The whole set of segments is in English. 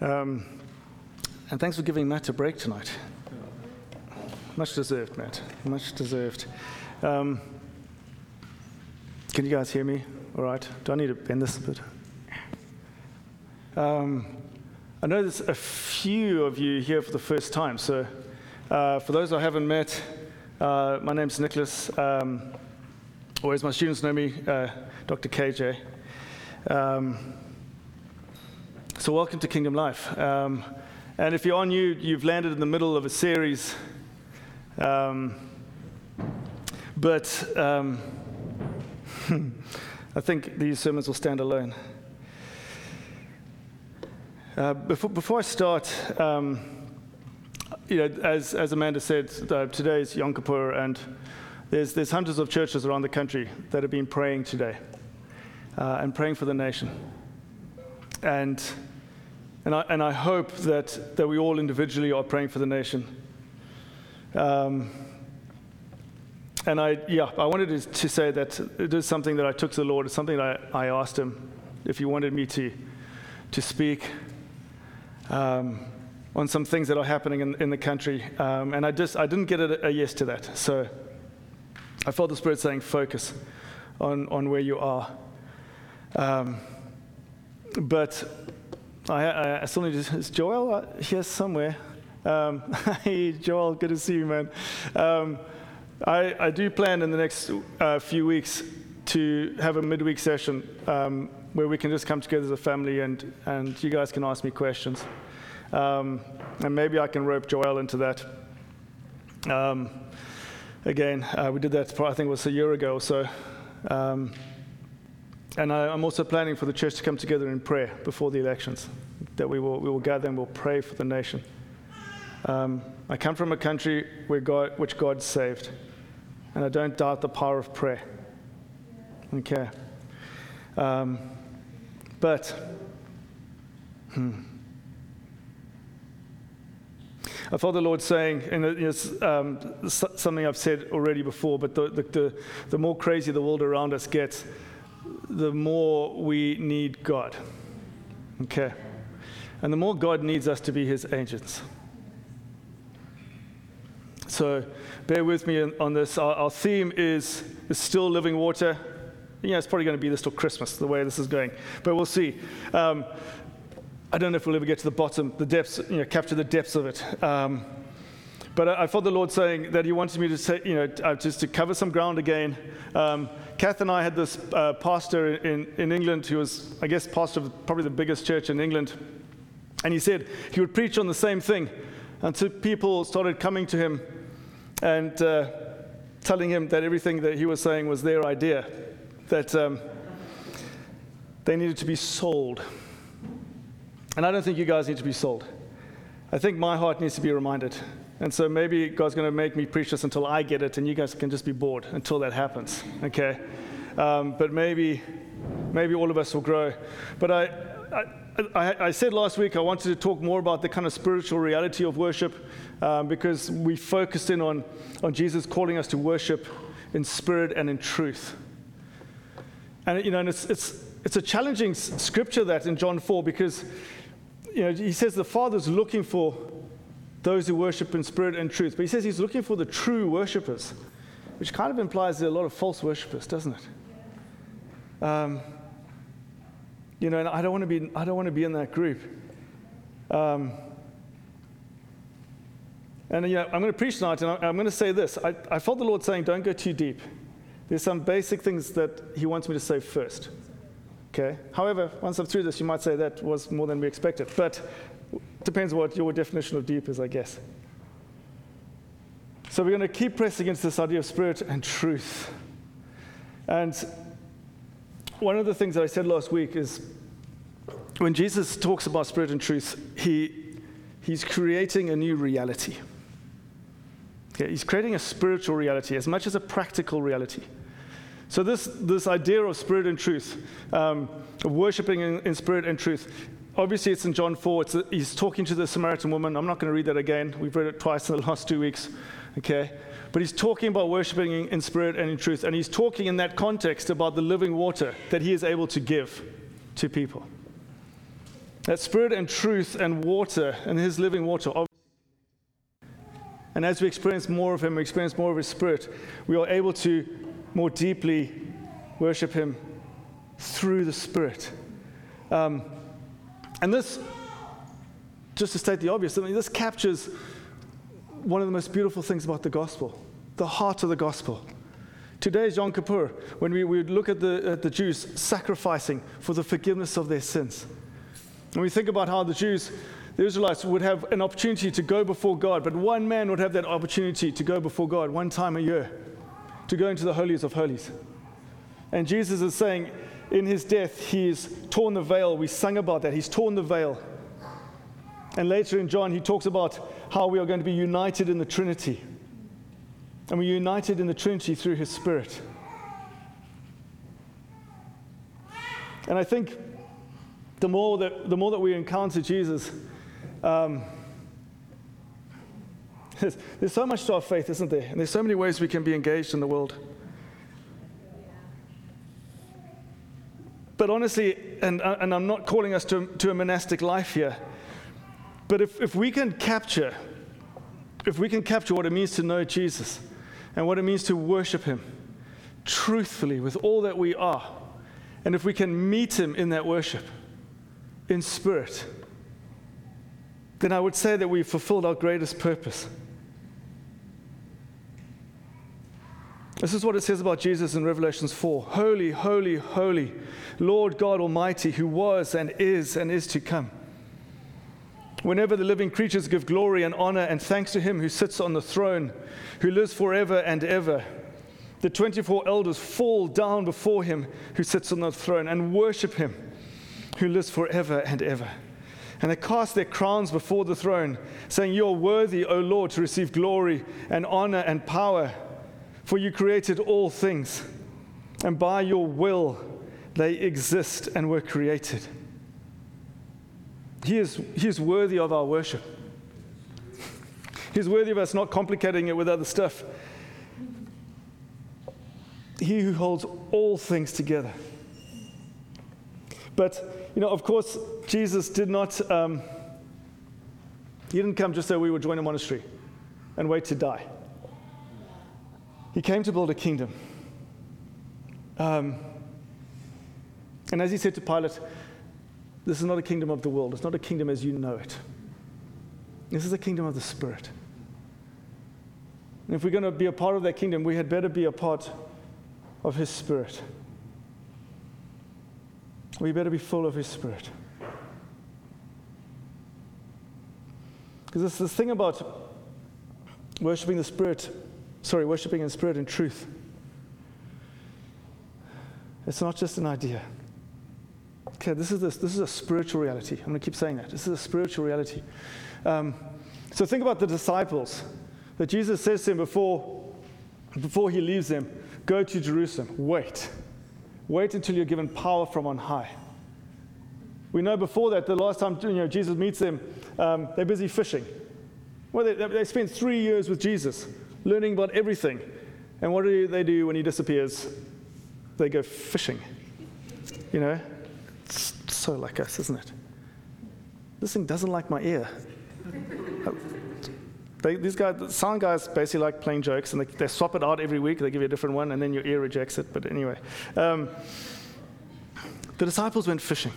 Um, and thanks for giving Matt a break tonight. Much deserved, Matt. Much deserved. Um, can you guys hear me? All right. Do I need to bend this a bit? Um, I know there's a few of you here for the first time. So, uh, for those I haven't met, uh, my name's Nicholas, um, or as my students know me, uh, Dr. KJ. Um, so, welcome to Kingdom Life. Um, and if you're on you, you've landed in the middle of a series. Um, but um, I think these sermons will stand alone. Uh, before, before, I start, um, you know, as, as Amanda said, uh, today is Yom Kippur, and there's, there's hundreds of churches around the country that have been praying today uh, and praying for the nation. And and I, and I hope that, that we all individually are praying for the nation. Um, and I, yeah, I wanted to, to, say that it is something that I took to the Lord. It's something that I, I asked Him if He wanted me to, to speak um, on some things that are happening in, in the country. Um, and I just, I didn't get a, a, yes to that. So I felt the Spirit saying, focus on, on where you are. Um, but I, I, I still need to. Is Joel uh, here somewhere? Um, hey, Joel, good to see you, man. Um, I, I, do plan in the next uh, few weeks to have a midweek session um, where we can just come together as a family and, and you guys can ask me questions. Um, and maybe I can rope Joel into that. Um, again, uh, we did that, I think it was a year ago or so. And I, am also planning for the church to come together in prayer before the elections, that we will, we will gather and we'll pray for the nation. Um, I come from a country where God, which God saved, and I don't doubt the power of prayer. Okay. Um, but, hmm. I felt the Lord saying, and it's um, something I've said already before, but the, the, the, the more crazy the world around us gets, the more we need God. Okay? And the more God needs us to be his agents. So bear with me on this. Our, our theme is, is still living water. Yeah, it's probably going to be this till Christmas, the way this is going. But we'll see. Um, I don't know if we'll ever get to the bottom, the depths, you know, capture the depths of it. Um, but I, I, felt the Lord saying that He wanted me to say, you know, uh, just to cover some ground again. Um, Kath and I had this uh, pastor in, in England who was, I guess, pastor of probably the biggest church in England. And he said he would preach on the same thing until people started coming to him and uh, telling him that everything that he was saying was their idea, that um, they needed to be sold. And I don't think you guys need to be sold. I think my heart needs to be reminded and so maybe God's going to make me preach this until I get it, and you guys can just be bored until that happens. Okay? Um, but maybe, maybe all of us will grow. But I, I, I, said last week I wanted to talk more about the kind of spiritual reality of worship um, because we focused in on, on Jesus calling us to worship in spirit and in truth. And, you know, and it's, it's, it's a challenging scripture that in John 4 because, you know, he says the Father's looking for those who worship in spirit and truth. But he says he's looking for the true worshippers, which kind of implies there are a lot of false worshippers, doesn't it? Um, you know, and I don't want to be, I don't want to be in that group. Um, and you know, I'm going to preach tonight, and I'm going to say this. I, I felt the Lord saying, don't go too deep. There's some basic things that He wants me to say first. Okay? However, once I'm through this, you might say that was more than we expected. But Depends what your definition of deep is, I guess. So we're going to keep pressing against this idea of spirit and truth. And one of the things that I said last week is when Jesus talks about spirit and truth, he, he's creating a new reality. Okay, he's creating a spiritual reality as much as a practical reality. So, this, this idea of spirit and truth, um, of worshiping in, in spirit and truth, obviously it's in John 4. A, he's talking to the Samaritan woman. I'm not going to read that again. We've read it twice in the last two weeks. Okay? But he's talking about worshiping in, spirit and in truth. And he's talking in that context about the living water that he is able to give to people. That spirit and truth and water and his living water. And as we experience more of him, we experience more of his spirit, we are able to more deeply worship him through the spirit. Um, and this, just to state the obvious, I mean, this captures one of the most beautiful things about the gospel, the heart of the gospel. Today is Yom Kippur, when we, we look at the, at the Jews sacrificing for the forgiveness of their sins. And we think about how the Jews, the Israelites, would have an opportunity to go before God, but one man would have that opportunity to go before God one time a year, to go into the holies of holies. And Jesus is saying, in his death, he's torn the veil. We sang about that. He's torn the veil. And later in John, he talks about how we are going to be united in the Trinity. And we're united in the Trinity through his Spirit. And I think the more that, the more that we encounter Jesus, um, there's, there's so much to our faith, isn't there? And there's so many ways we can be engaged in the world. But honestly, and, uh, and I'm not calling us to, to a monastic life here, but if, if we can capture, if we can capture what it means to know Jesus and what it means to worship Him truthfully with all that we are, and if we can meet Him in that worship, in spirit, then I would say that we've fulfilled our greatest purpose. This is what it says about Jesus in Revelations 4 Holy, holy, holy, Lord God Almighty, who was and is and is to come. Whenever the living creatures give glory and honor and thanks to him who sits on the throne, who lives forever and ever, the 24 elders fall down before him who sits on the throne and worship him who lives forever and ever. And they cast their crowns before the throne, saying, You are worthy, O Lord, to receive glory and honor and power, for you created all things, and by your will they exist and were created. He is, he is worthy of our worship. He's worthy of us not complicating it with other stuff. He who holds all things together. But, you know, of course, Jesus did not, um, he didn't come just so we would join a monastery and wait to die. He came to build a kingdom. Um, and as he said to Pilate, this is not a kingdom of the world. It's not a kingdom as you know it. This is a kingdom of the Spirit. And if we're going to be a part of that kingdom, we had better be a part of His Spirit. We better be full of His Spirit. Because it's this thing about worshiping the Spirit, sorry, worshiping in spirit and truth. It's not just an idea. Okay, this is, this, this is a spiritual reality. I'm going to keep saying that. This is a spiritual reality. Um, so think about the disciples that Jesus says to them before, before he leaves them go to Jerusalem. Wait. Wait until you're given power from on high. We know before that, the last time you know, Jesus meets them, um, they're busy fishing. Well, they, they spent three years with Jesus, learning about everything. And what do they do when he disappears? They go fishing. You know, so like us, isn't it? This thing doesn't like my ear. They, these guys, sound guys basically like playing jokes, and they, they, swap it out every week. They give you a different one, and then your ear rejects it. But anyway, um, the disciples went fishing,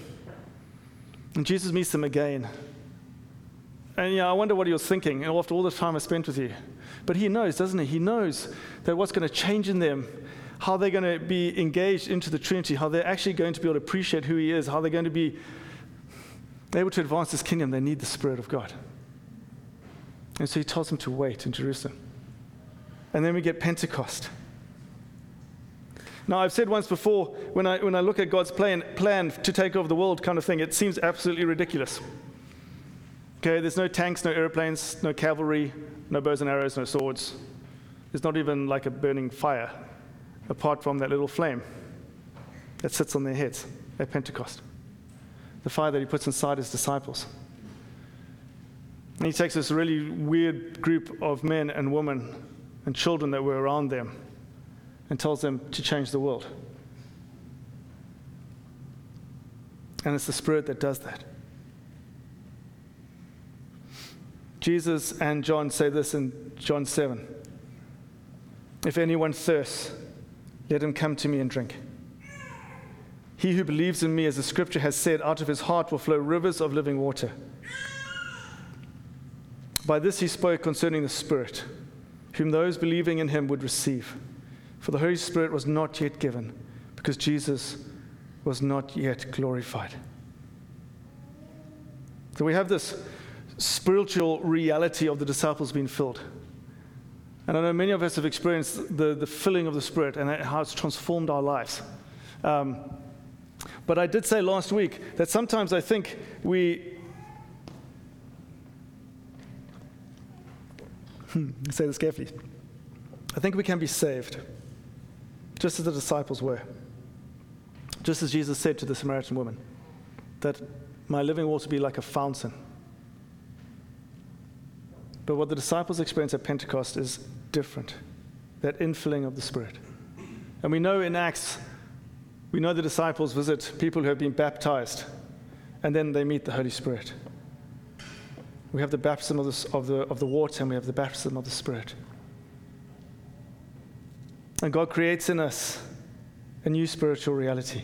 and Jesus meets them again. And yeah, I wonder what he was thinking after all the time I spent with you. But he knows, doesn't he? He knows that what's going to change in them how they're going to be engaged into the Trinity, how they're actually going to be able to appreciate who He is, how they're going to be able to advance this kingdom, they need the Spirit of God. And so He tells them to wait in Jerusalem. And then we get Pentecost. Now, I've said once before, when I, when I look at God's plan, plan to take over the world kind of thing, it seems absolutely ridiculous. Okay, there's no tanks, no airplanes, no cavalry, no bows and arrows, no swords. There's not even like a burning fire apart from that little flame that sits on their heads at Pentecost, the fire that he puts inside his disciples. And he takes this really weird group of men and women and children that were around them and tells them to change the world. And it's the Spirit that does that. Jesus and John say this in John 7 If anyone thirsts, let him come to me and drink. He who believes in me, as the scripture has said, out of his heart will flow rivers of living water. By this he spoke concerning the Spirit, whom those believing in him would receive. For the Holy Spirit was not yet given, because Jesus was not yet glorified. So we have this spiritual reality of the disciples being filled. And I know many of us have experienced the, the filling of the Spirit and how it's transformed our lives. Um, but I did say last week that sometimes I think we. Hmm, say this carefully. I think we can be saved, just as the disciples were. Just as Jesus said to the Samaritan woman, that my living water be like a fountain. But what the disciples experience at Pentecost is different that infilling of the Spirit. And we know in Acts we know the disciples visit people who have been baptized, and then they meet the Holy Spirit. We have the baptism of the, of, the, of the water, and we have the baptism of the Spirit. And God creates in us a new spiritual reality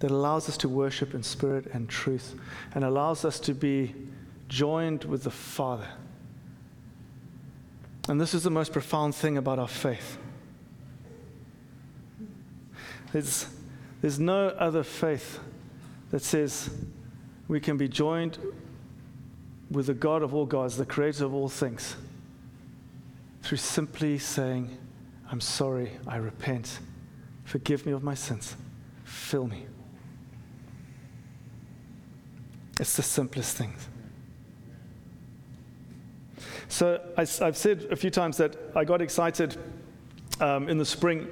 that allows us to worship in spirit and truth, and allows us to be joined with the Father. And this is the most profound thing about our faith there's, there's no other faith that says we can be joined with the God of all gods, the creator of all things, through simply saying, I'm sorry, I repent, forgive me of my sins, fill me. It's the simplest thing. So I, have said a few times that I got excited um, in the spring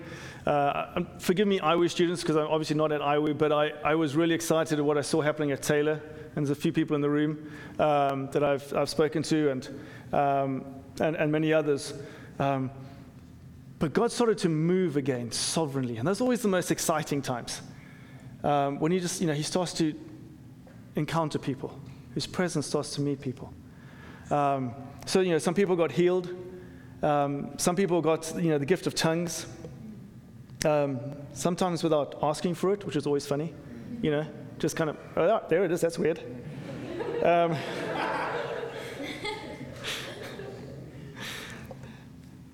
uh, forgive me, Iowa students, because I'm obviously not at Iowa, but I, I was really excited at what I saw happening at Taylor. And there's a few people in the room um, that I've, I've spoken to and, um, and, and, many others. Um, but God started to move again sovereignly. And that's always the most exciting times. Um, when he just, you know, he starts to encounter people, his presence starts to meet people. Um, so, you know, some people got healed. Um, some people got, you know, the gift of tongues um, sometimes without asking for it, which is always funny, you know, just kind of, oh, there it is, that's weird. Um,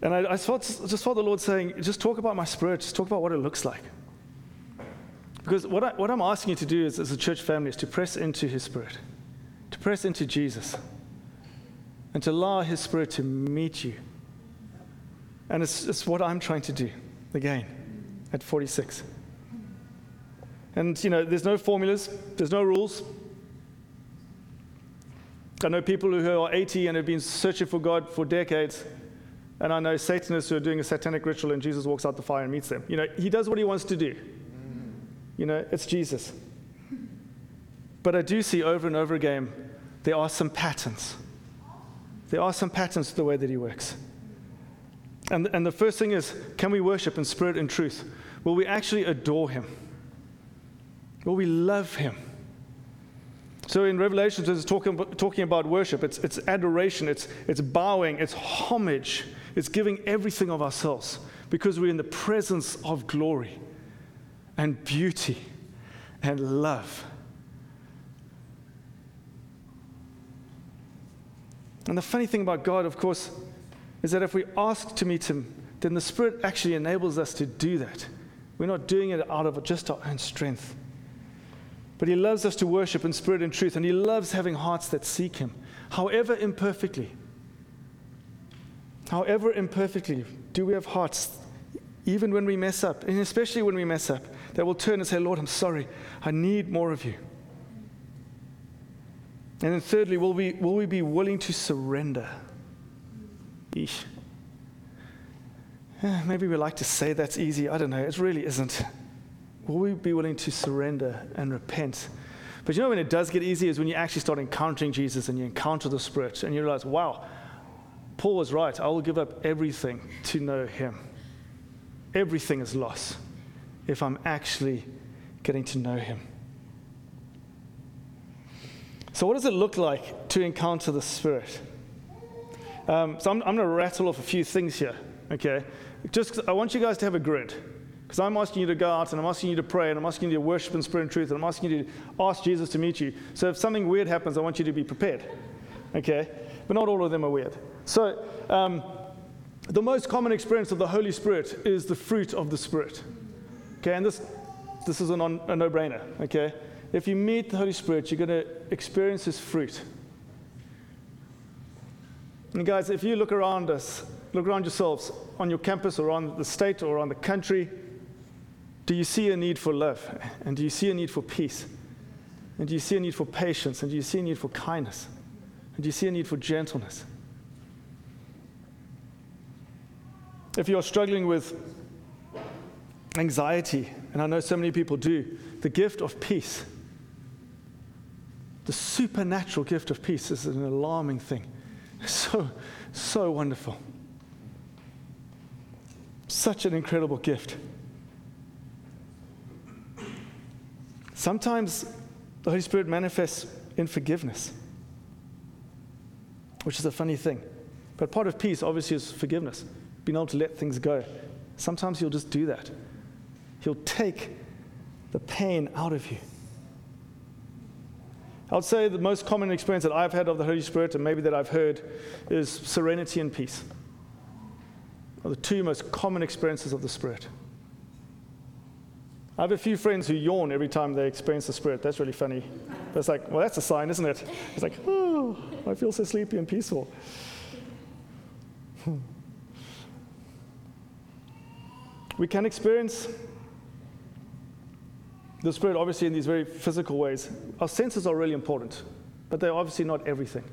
and I, I felt, just felt the Lord saying, just talk about my spirit, just talk about what it looks like. Because what, I, what I'm asking you to do is, as a church family is to press into His Spirit, to press into Jesus, and to allow His Spirit to meet you. And it's, it's what I'm trying to do again at 46. And, you know, there's no formulas, there's no rules. I know people who are 80 and have been searching for God for decades. And I know Satanists who are doing a satanic ritual and Jesus walks out the fire and meets them. You know, he does what he wants to do. You know, it's Jesus. But I do see over and over again, there are some patterns. There are some patterns to the way that he works. And, and the first thing is can we worship in spirit and truth? Will we actually adore him? Will we love him? So in Revelation, it's talking, talking about worship. It's, it's adoration, it's, it's bowing, it's homage, it's giving everything of ourselves because we're in the presence of glory and beauty and love. And the funny thing about God, of course, is that if we ask to meet Him, then the Spirit actually enables us to do that. We're not doing it out of just our own strength. But He loves us to worship in spirit and truth, and He loves having hearts that seek Him, however imperfectly. However imperfectly, do we have hearts, even when we mess up, and especially when we mess up, that will turn and say, Lord, I'm sorry, I need more of you. And then, thirdly, will we, will we be willing to surrender? Eesh. Maybe we like to say that's easy. I don't know. It really isn't. Will we be willing to surrender and repent? But you know when it does get easy is when you actually start encountering Jesus and you encounter the Spirit and you realize, wow, Paul was right. I will give up everything to know him. Everything is loss if I'm actually getting to know him. So, what does it look like to encounter the Spirit? Um, so, I'm, I'm going to rattle off a few things here, okay? Just I want you guys to have a grid. Because I'm asking you to go out and I'm asking you to pray and I'm asking you to worship in spirit and truth and I'm asking you to ask Jesus to meet you. So if something weird happens, I want you to be prepared. Okay? But not all of them are weird. So um, the most common experience of the Holy Spirit is the fruit of the Spirit. Okay? And this, this is a, non, a no brainer. Okay? If you meet the Holy Spirit, you're going to experience His fruit. And guys, if you look around us, look around yourselves on your campus or on the state or on the country, do you see a need for love? And do you see a need for peace? And do you see a need for patience? And do you see a need for kindness? And do you see a need for gentleness? If you're struggling with anxiety, and I know so many people do, the gift of peace, the supernatural gift of peace is an alarming thing. So, so wonderful. Such an incredible gift. Sometimes the Holy Spirit manifests in forgiveness, which is a funny thing. But part of peace, obviously, is forgiveness, being able to let things go. Sometimes He'll just do that. He'll take the pain out of you. I would say the most common experience that I've had of the Holy Spirit, and maybe that I've heard, is serenity and peace. Are the two most common experiences of the Spirit. I have a few friends who yawn every time they experience the Spirit. That's really funny. It's like, well, that's a sign, isn't it? It's like, oh, I feel so sleepy and peaceful. we can experience the Spirit, obviously, in these very physical ways. Our senses are really important, but they're obviously not everything.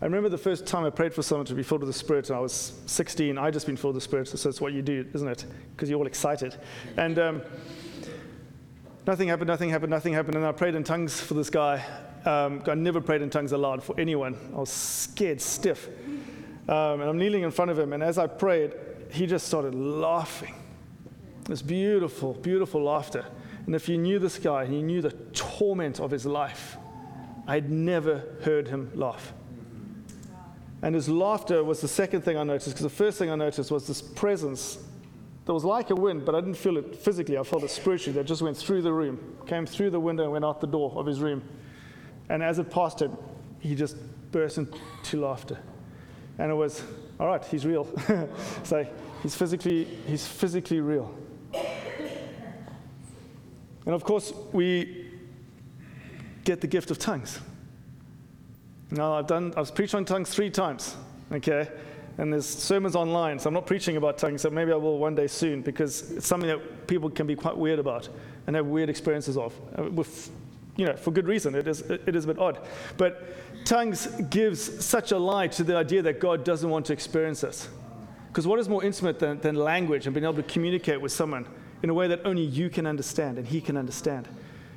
I remember the first time I prayed for someone to be filled with the Spirit, and I was 16. I just been filled with the Spirit, so it's what you do, isn't it? Because you're all excited. And um, Nothing happened, nothing happened, nothing happened. And I prayed in tongues for this guy. Um, I never prayed in tongues aloud for anyone. I was scared stiff. Um, and I'm kneeling in front of him. And as I prayed, he just started laughing. This beautiful, beautiful laughter. And if you knew this guy and you knew the torment of his life, I'd never heard him laugh. And his laughter was the second thing I noticed, because the first thing I noticed was this presence that was like a wind, but I didn't feel it physically. I felt it spiritually that just went through the room, came through the window, and went out the door of his room. And as it passed him, he just burst into laughter. And it was, all right, he's real. so he's physically, he's physically real. And of course, we get the gift of tongues. Now, I've done, I've preached on tongues three times, okay? and there's sermons online. So I'm not preaching about tongues, so maybe I will one day soon because it's something that people can be quite weird about and have weird experiences of. Uh, with, you know, for good reason. It is, it is a bit odd. But tongues gives such a lie to the idea that God doesn't want to experience us. Because what is more intimate than, than language and being able to communicate with someone in a way that only you can understand and he can understand?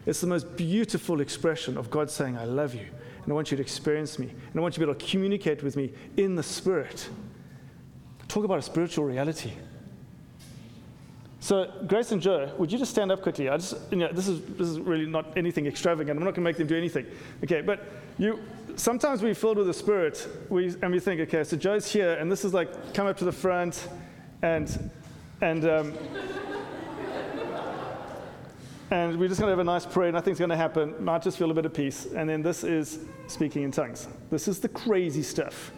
It's the most beautiful expression of God saying, I love you, and I want you to experience me, and I want you to be able to communicate with me in the Spirit. Talk about a spiritual reality. So, Grace and Joe, would you just stand up quickly? I just, you know, this is this is really not anything extravagant. I'm not going to make them do anything. Okay, but you sometimes we're filled with the Spirit, we and we think, okay, so Joe's here, and this is like come up to the front, and and. Um, and we're just going to have a nice prayer. Nothing's going to happen. Might just feel a bit of peace. And then this is speaking in tongues. This is the crazy stuff.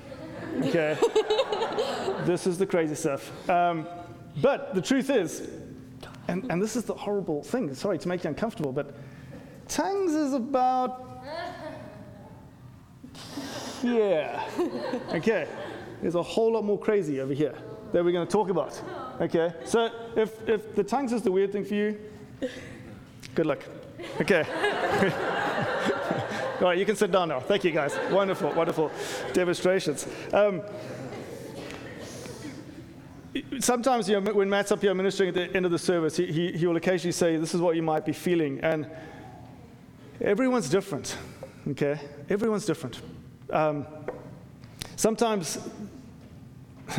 Okay? this is the crazy stuff. Um, but the truth is, and, and this is the horrible thing, sorry to make you uncomfortable, but tongues is about yeah. Okay, there's a whole lot more crazy over here that we're going to talk about. Okay, so if, if the tongues is the weird thing for you, good luck. Okay. All right, you can sit down now. Thank you, guys. Wonderful, wonderful demonstrations. Um, sometimes you know, when Matt's up here ministering at the end of the service, he, he, he will occasionally say, This is what you might be feeling. And everyone's different, okay? Everyone's different. Um, sometimes,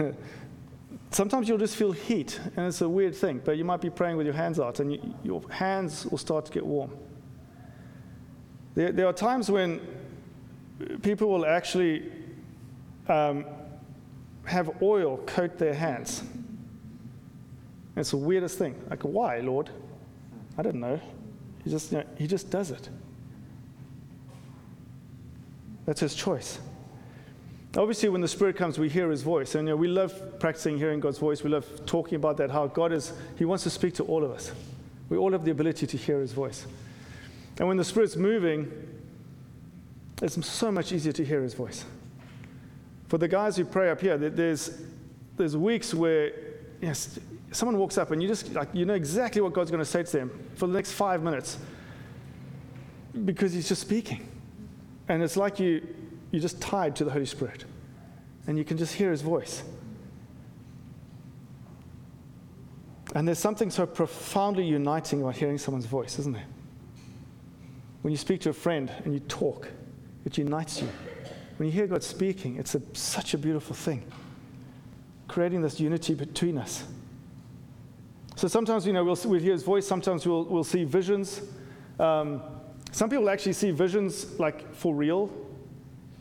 sometimes you'll just feel heat, and it's a weird thing, but you might be praying with your hands out, and you, your hands will start to get warm. There, there are times when people will actually um, have oil coat their hands. It's the weirdest thing. Like, why, Lord? I don't know. He just, you know, he just does it. That's his choice. Obviously, when the Spirit comes, we hear his voice. And you know, we love practicing hearing God's voice. We love talking about that, how God is, he wants to speak to all of us. We all have the ability to hear his voice. And when the Spirit's moving, it's so much easier to hear his voice. For the guys who pray up here, there's, there's weeks where yes, someone walks up and you just like you know exactly what God's going to say to them for the next five minutes because he's just speaking. And it's like you, you're just tied to the Holy Spirit. And you can just hear his voice. And there's something so profoundly uniting about hearing someone's voice, isn't there? When you speak to a friend and you talk, it unites you. When you hear God speaking, it's a, such a beautiful thing, creating this unity between us. So sometimes, you know, we'll, we'll hear his voice, sometimes we'll, we'll see visions. Um, some people actually see visions like for real,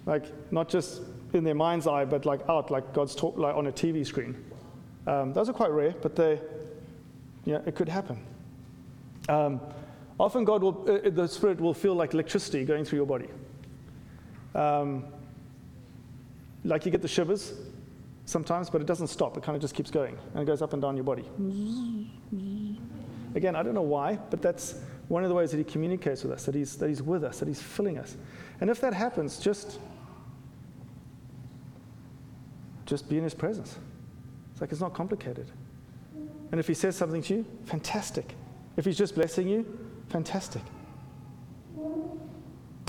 like not just in their mind's eye, but like out, like God's talk, like on a TV screen. Um, those are quite rare, but they, yeah, it could happen. Um, often, God will, uh, the Spirit will feel like electricity going through your body. Um, like you get the shivers sometimes, but it doesn't stop. It kind of just keeps going and it goes up and down your body. Again, I don't know why, but that's one of the ways that He communicates with us, that He's, that he's with us, that He's filling us. And if that happens, just, just be in His presence. It's like it's not complicated. And if He says something to you, fantastic. If He's just blessing you, fantastic.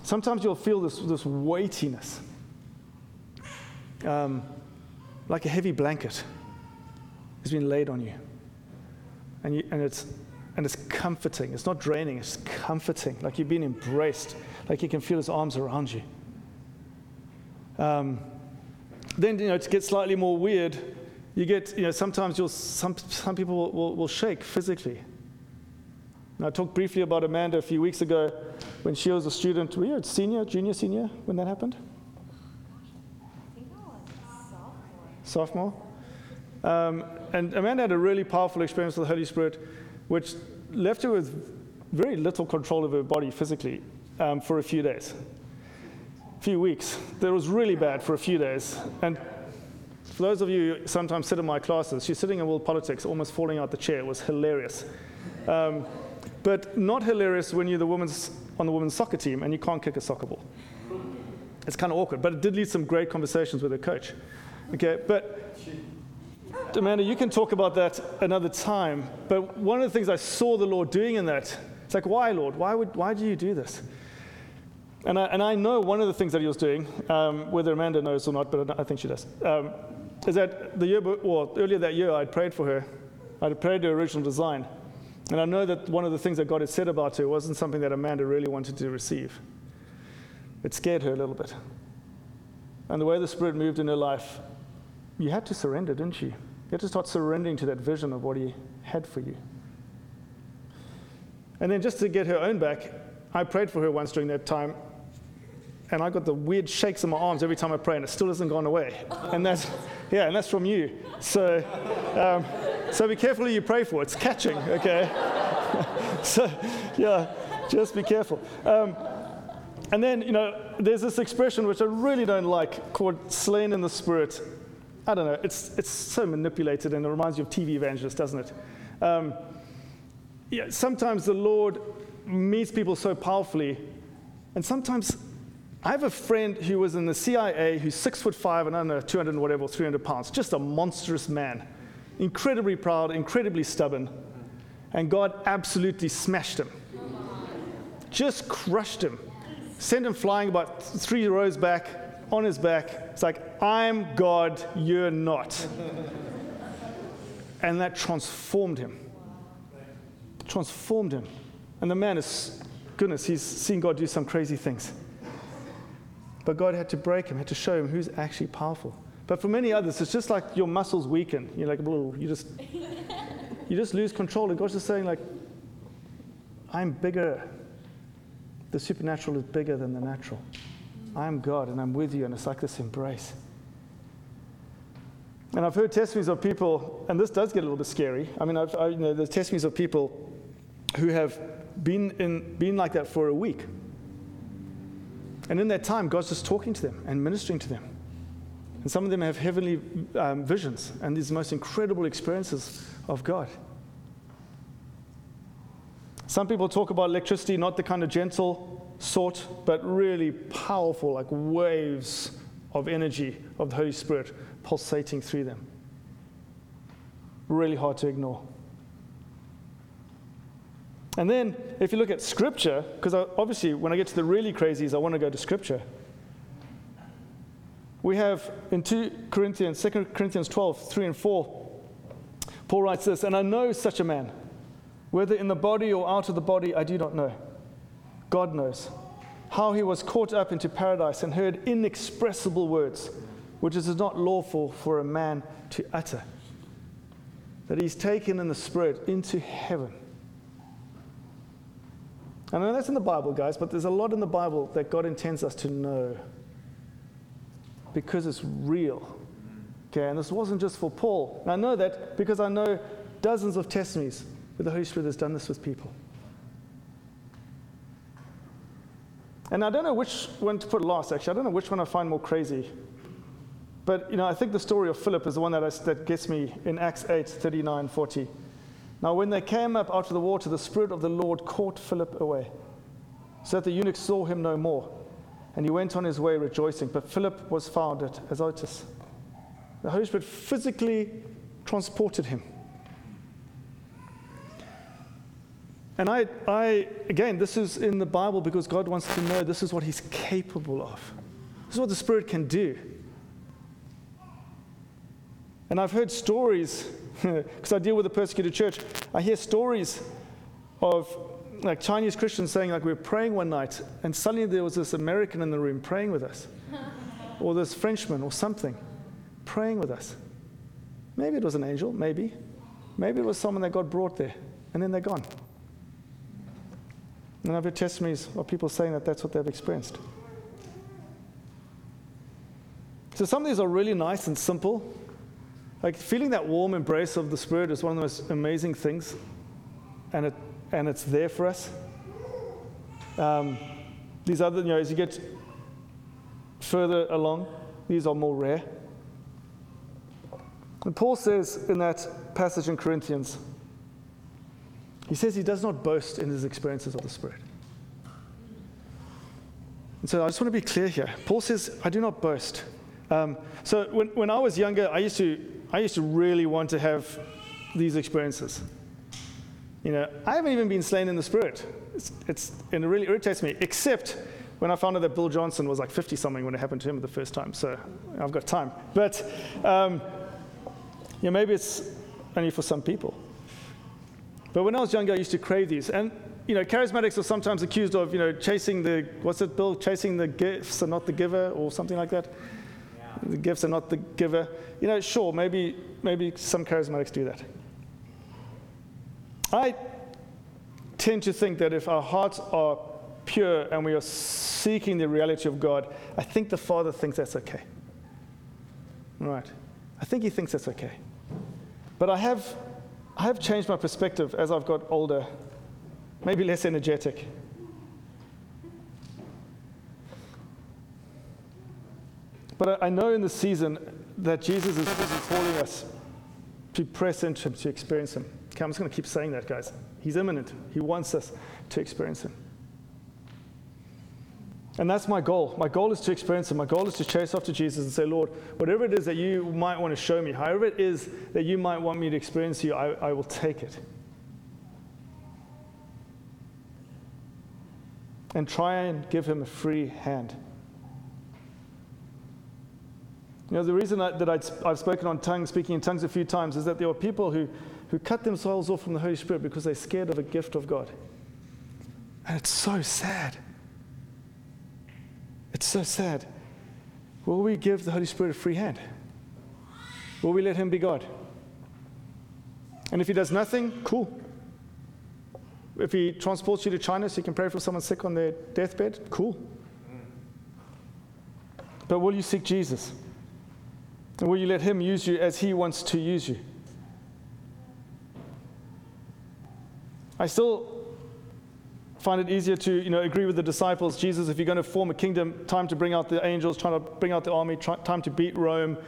Sometimes you'll feel this, this weightiness, um, like a heavy blanket has been laid on you. And, you, and, it's, and it's comforting. It's not draining, it's comforting, like you've been embraced, like you can feel his arms around you. Um, then, you know, to get slightly more weird, you get, you know, sometimes you'll, some, some people will, will, will shake physically. And I talked briefly about Amanda a few weeks ago when she was a student. Were you a senior, junior, senior when that happened? Sophomore. Um, and Amanda had a really powerful experience with the Holy Spirit, which left her with very little control of her body physically um, for a few days, few weeks. That was really bad for a few days. And for those of you who sometimes sit in my classes, she's sitting in world politics, almost falling out the chair. It was hilarious. Um, but not hilarious when you're the women's, on the women's soccer team and you can't kick a soccer ball. It's kind of awkward, but it did lead some great conversations with her coach. Okay, but Amanda, you can talk about that another time. But one of the things I saw the Lord doing in that, it's like, why, Lord? Why, would, why do you do this? And I, and I know one of the things that he was doing, um, whether Amanda knows or not, but I think she does, um, is that the year, well, earlier that year, I'd prayed for her. I'd prayed her original design. And I know that one of the things that God had said about her wasn't something that Amanda really wanted to receive. It scared her a little bit. And the way the Spirit moved in her life, you had to surrender, didn't you? You had to start surrendering to that vision of what He had for you. And then just to get her own back, I prayed for her once during that time, and I got the weird shakes in my arms every time I pray, and it still hasn't gone away. And that's, yeah, and that's from you. So, um, so be careful who you pray for. It's catching, okay? so, yeah, just be careful. Um, and then, you know, there's this expression which I really don't like called slain in the spirit. I don't know, it's, it's so manipulated and it reminds you of TV evangelists, doesn't it? Um, yeah, sometimes the Lord meets people so powerfully, and sometimes I have a friend who was in the CIA who's six foot five and I don't know, 200 whatever, 300 pounds, just a monstrous man. Incredibly proud, incredibly stubborn. And God absolutely smashed him. Just crushed him. Sent him flying about three rows back, on his back. It's like, I'm God, you're not. and that transformed him. Transformed him. And the man is, goodness, he's seen God do some crazy things. But God had to break him, had to show him who's actually powerful. But for many others, it's just like your muscles weaken. You're like, you just, you just lose control. And God's just saying, like, I'm bigger. The supernatural is bigger than the natural. I'm God and I'm with you. And it's like this embrace. And I've heard testimonies of people, and this does get a little bit scary. I mean, I've, I, you know, there's testimonies of people who have been, in, been like that for a week. And in that time, God's just talking to them and ministering to them. And some of them have heavenly um, visions and these most incredible experiences of God. Some people talk about electricity, not the kind of gentle sort, but really powerful, like waves of energy of the Holy Spirit pulsating through them. Really hard to ignore. And then, if you look at Scripture, because obviously when I get to the really crazies, I want to go to Scripture. We have in 2 Corinthians, 2 Corinthians 12, 3 and 4, Paul writes this, and I know such a man, whether in the body or out of the body, I do not know. God knows how he was caught up into paradise and heard inexpressible words which is not lawful for a man to utter. That he's taken in the Spirit into heaven. I know that's in the Bible, guys, but there's a lot in the Bible that God intends us to know because it's real. Okay, and this wasn't just for Paul. And I know that because I know dozens of testimonies where the Holy Spirit has done this with people. And I don't know which one to put last, actually. I don't know which one I find more crazy. But you know, I think the story of Philip is the one that, I, that gets me in Acts 8 39 40. Now, when they came up out of the water, the Spirit of the Lord caught Philip away, so that the eunuch saw him no more. And he went on his way rejoicing. But Philip was found at Azotus. The Holy Spirit physically transported him. And I, I, again, this is in the Bible because God wants to know this is what He's capable of. This is what the Spirit can do. And I've heard stories, because I deal with a persecuted church, I hear stories of like Chinese Christians saying, like, we were praying one night, and suddenly there was this American in the room praying with us, or this Frenchman, or something, praying with us. Maybe it was an angel, maybe. Maybe it was someone that God brought there, and then they're gone. And I've heard testimonies of people saying that that's what they've experienced. So some of these are really nice and simple, like feeling that warm embrace of the Spirit is one of the most amazing things, and, it, and it's there for us. Um, these other, you know, as you get further along, these are more rare. And Paul says in that passage in Corinthians, he says he does not boast in his experiences of the Spirit. And so I just want to be clear here. Paul says, I do not boast. Um, so when, when I was younger, I used to I used to really want to have these experiences. You know, I haven't even been slain in the spirit. It's, it's, it really irritates me, except when I found out that Bill Johnson was like 50 something when it happened to him the first time. So I've got time. But, um, you know, maybe it's only for some people. But when I was younger, I used to crave these. And, you know, charismatics are sometimes accused of, you know, chasing the, what's it, Bill? Chasing the gifts and not the giver or something like that the gifts are not the giver. You know, sure, maybe, maybe some charismatics do that. I tend to think that if our hearts are pure and we are seeking the reality of God, I think the Father thinks that's okay. Right. I think he thinks that's okay. But I have, I have changed my perspective as I've got older, maybe less energetic. But I know in this season that Jesus is calling us to press into Him, to experience Him. Okay, I'm just going to keep saying that, guys. He's imminent. He wants us to experience Him. And that's my goal. My goal is to experience Him. My goal is to chase after Jesus and say, Lord, whatever it is that you might want to show me, however it is that you might want me to experience you, I, I will take it. And try and give Him a free hand. You know, the reason I, that i have spoken on tongues, speaking in tongues a few times, is that there are people who, who cut themselves off from the Holy Spirit because they're scared of a gift of God. And it's so sad. It's so sad. Will we give the Holy Spirit a free hand? Will we let Him be God? And if He does nothing, cool. If He transports you to China so you can pray for someone sick on their deathbed, cool. But will you seek Jesus? And will you let Him use you as He wants to use you? I still find it easier to you know, agree with the disciples Jesus, if you're going to form a kingdom, time to bring out the angels, trying to bring out the army, try, time to beat Rome.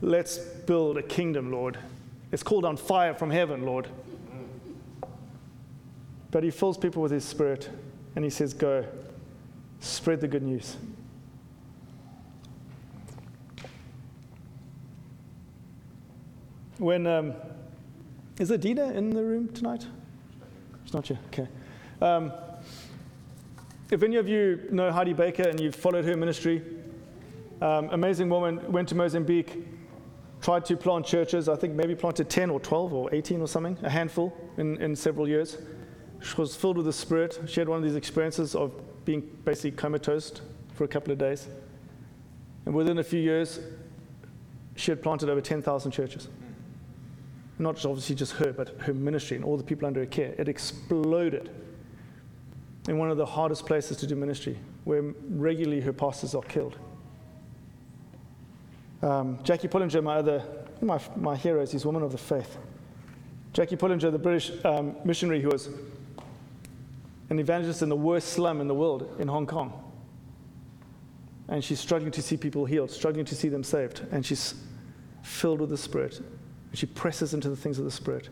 Let's build a kingdom, Lord. It's called on fire from heaven, Lord. But He fills people with His Spirit and He says, Go, spread the good news. When um, is Adina in the room tonight? It's not you. Okay. Um, if any of you know Heidi Baker and you've followed her ministry, um, amazing woman, went to Mozambique, tried to plant churches. I think maybe planted 10 or 12 or 18 or something, a handful in, in several years. She was filled with the Spirit. She had one of these experiences of being basically comatose for a couple of days. And within a few years, she had planted over 10,000 churches not just obviously just her, but her ministry and all the people under her care. It exploded in one of the hardest places to do ministry, where regularly her pastors are killed. Um, Jackie Pullinger, my other, my, my hero, is woman of the faith. Jackie Pullinger, the British um, missionary who was an evangelist in the worst slum in the world in Hong Kong. And she's struggling to see people healed, struggling to see them saved. And she's filled with the Spirit and she presses into the things of the Spirit.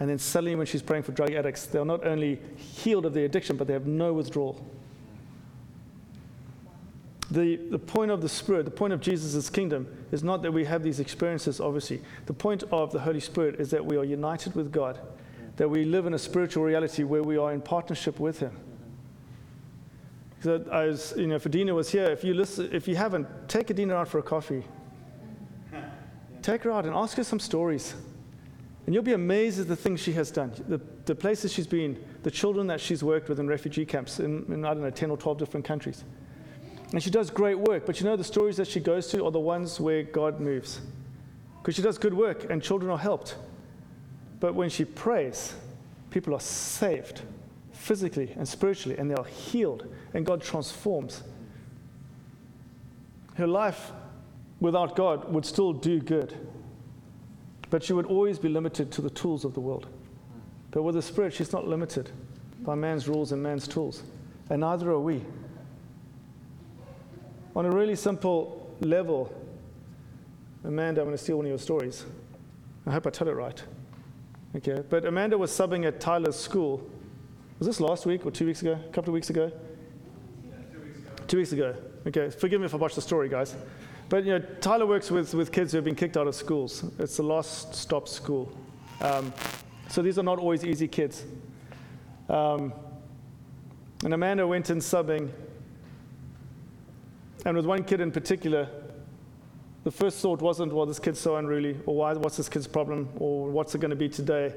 And then suddenly, when she's praying for drug addicts, they're not only healed of their addiction, but they have no withdrawal. The, the point of the Spirit, the point of Jesus' kingdom, is not that we have these experiences, obviously. The point of the Holy Spirit is that we are united with God, that we live in a spiritual reality where we are in partnership with Him. So I was, you know, if Adina was here, if you listen, if you haven't, take Adina out for a coffee Take her out and ask her some stories. And you'll be amazed at the things she has done, the, the places she's been, the children that she's worked with in refugee camps in, in, I don't know, 10 or 12 different countries. And she does great work, but you know the stories that she goes to are the ones where God moves. Because she does good work and children are helped. But when she prays, people are saved physically and spiritually, and they are healed, and God transforms. Her life without God would still do good. But she would always be limited to the tools of the world. But with the Spirit, she's not limited by man's rules and man's tools. And neither are we. On a really simple level, Amanda, I'm going to steal one of your stories. I hope I tell it right. Okay, but Amanda was subbing at Tyler's school. Was this last week or two weeks ago? A couple of weeks ago? Yeah, two weeks ago. Two weeks ago. Okay, forgive me if I botched the story, guys. But you know, Tyler works with, with kids who have been kicked out of schools. It's the last stop school. Um, so these are not always easy kids. Um, and Amanda went in subbing, and with one kid in particular, the first thought wasn't, well, this kid's so unruly, or why, what's this kid's problem, or what's it going to be today.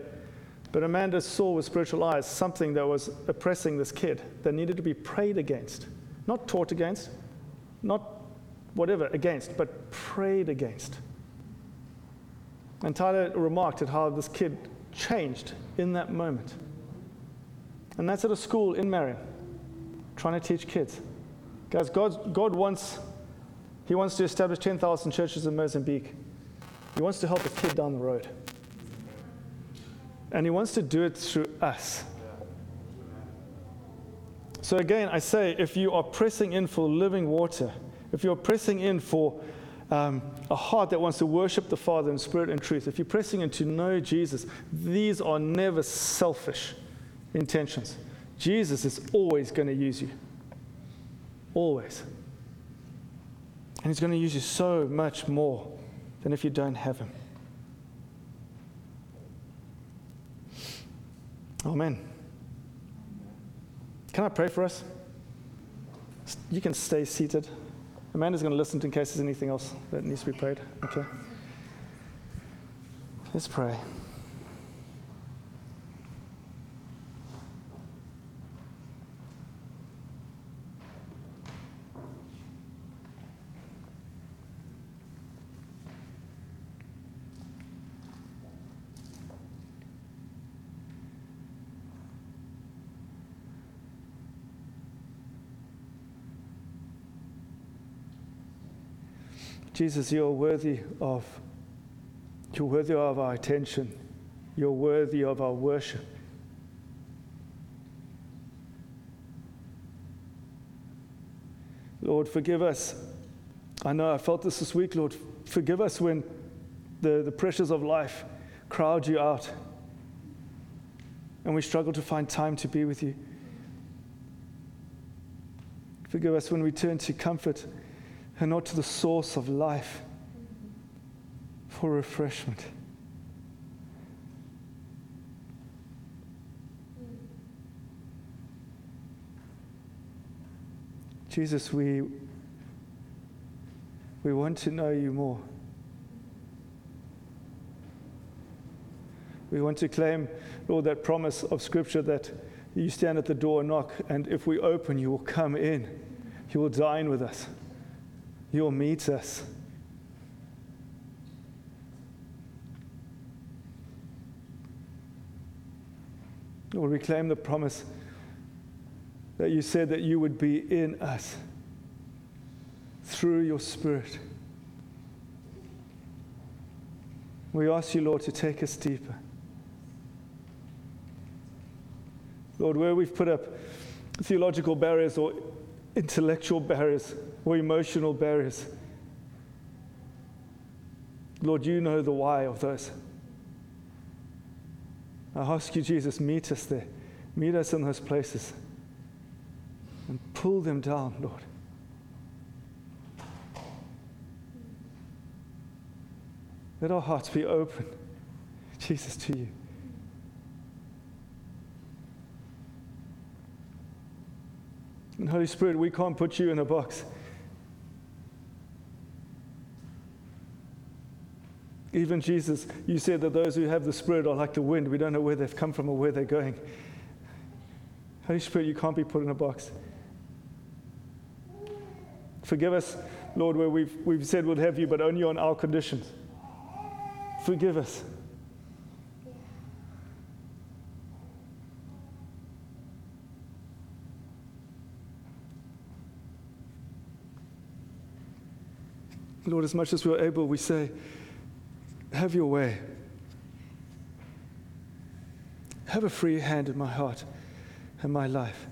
But Amanda saw with spiritual eyes something that was oppressing this kid that needed to be prayed against, not taught against, not whatever, against, but prayed against. And Tyler remarked at how this kid changed in that moment. And that's at a school in Marion, trying to teach kids. Guys, God, God wants, He wants to establish 10,000 churches in Mozambique. He wants to help a kid down the road. And He wants to do it through us. So, again, I say if you are pressing in for living water, if you're pressing in for um, a heart that wants to worship the Father in spirit and truth, if you're pressing in to know Jesus, these are never selfish intentions. Jesus is always going to use you. Always. And He's going to use you so much more than if you don't have Him. Amen. Can I pray for us? You can stay seated. Amanda's going to listen in case there's anything else that needs to be prayed. Okay. Let's pray. Jesus, you're worthy of you're worthy of our attention. You're worthy of our worship. Lord, forgive us. I know I felt this this week, Lord. Forgive us when the, the pressures of life crowd you out and we struggle to find time to be with you. Forgive us when we turn to comfort and not to the source of life for refreshment. Jesus, we, we want to know you more. We want to claim, Lord, that promise of Scripture that you stand at the door and knock, and if we open, you will come in. You will dine with us. You will meet us. Lord, we claim the promise that you said that you would be in us through your Spirit. We ask you, Lord, to take us deeper. Lord, where we've put up theological barriers or intellectual barriers or emotional barriers, Lord, you know the why of those. I ask you, Jesus, meet us there. Meet us in those places and pull them down, Lord. Let our hearts be open, Jesus, to you. And Holy Spirit, we can't put you in a box. Even Jesus, you said that those who have the Spirit are like the wind. We don't know where they've come from or where they're going. Holy Spirit, you can't be put in a box. Forgive us, Lord, where we've, we've said we'll have you, but only on our conditions. Forgive us. Lord, as much as we're able, we say, Have your way. Have a free hand in my heart and my life.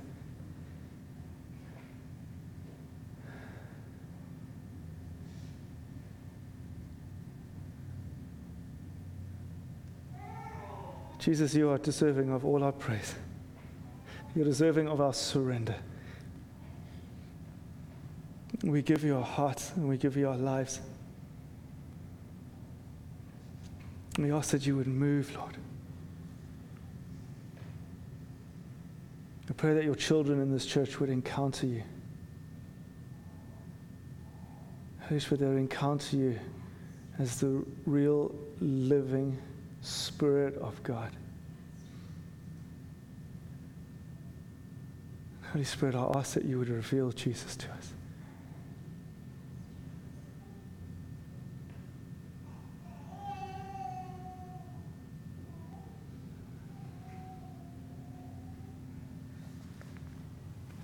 Jesus, you are deserving of all our praise. You're deserving of our surrender. We give you our hearts and we give you our lives. we ask that you would move, Lord. I pray that your children in this church would encounter you. Holy Spirit, they encounter you as the real living Spirit of God. Holy Spirit, I ask that you would reveal Jesus to us.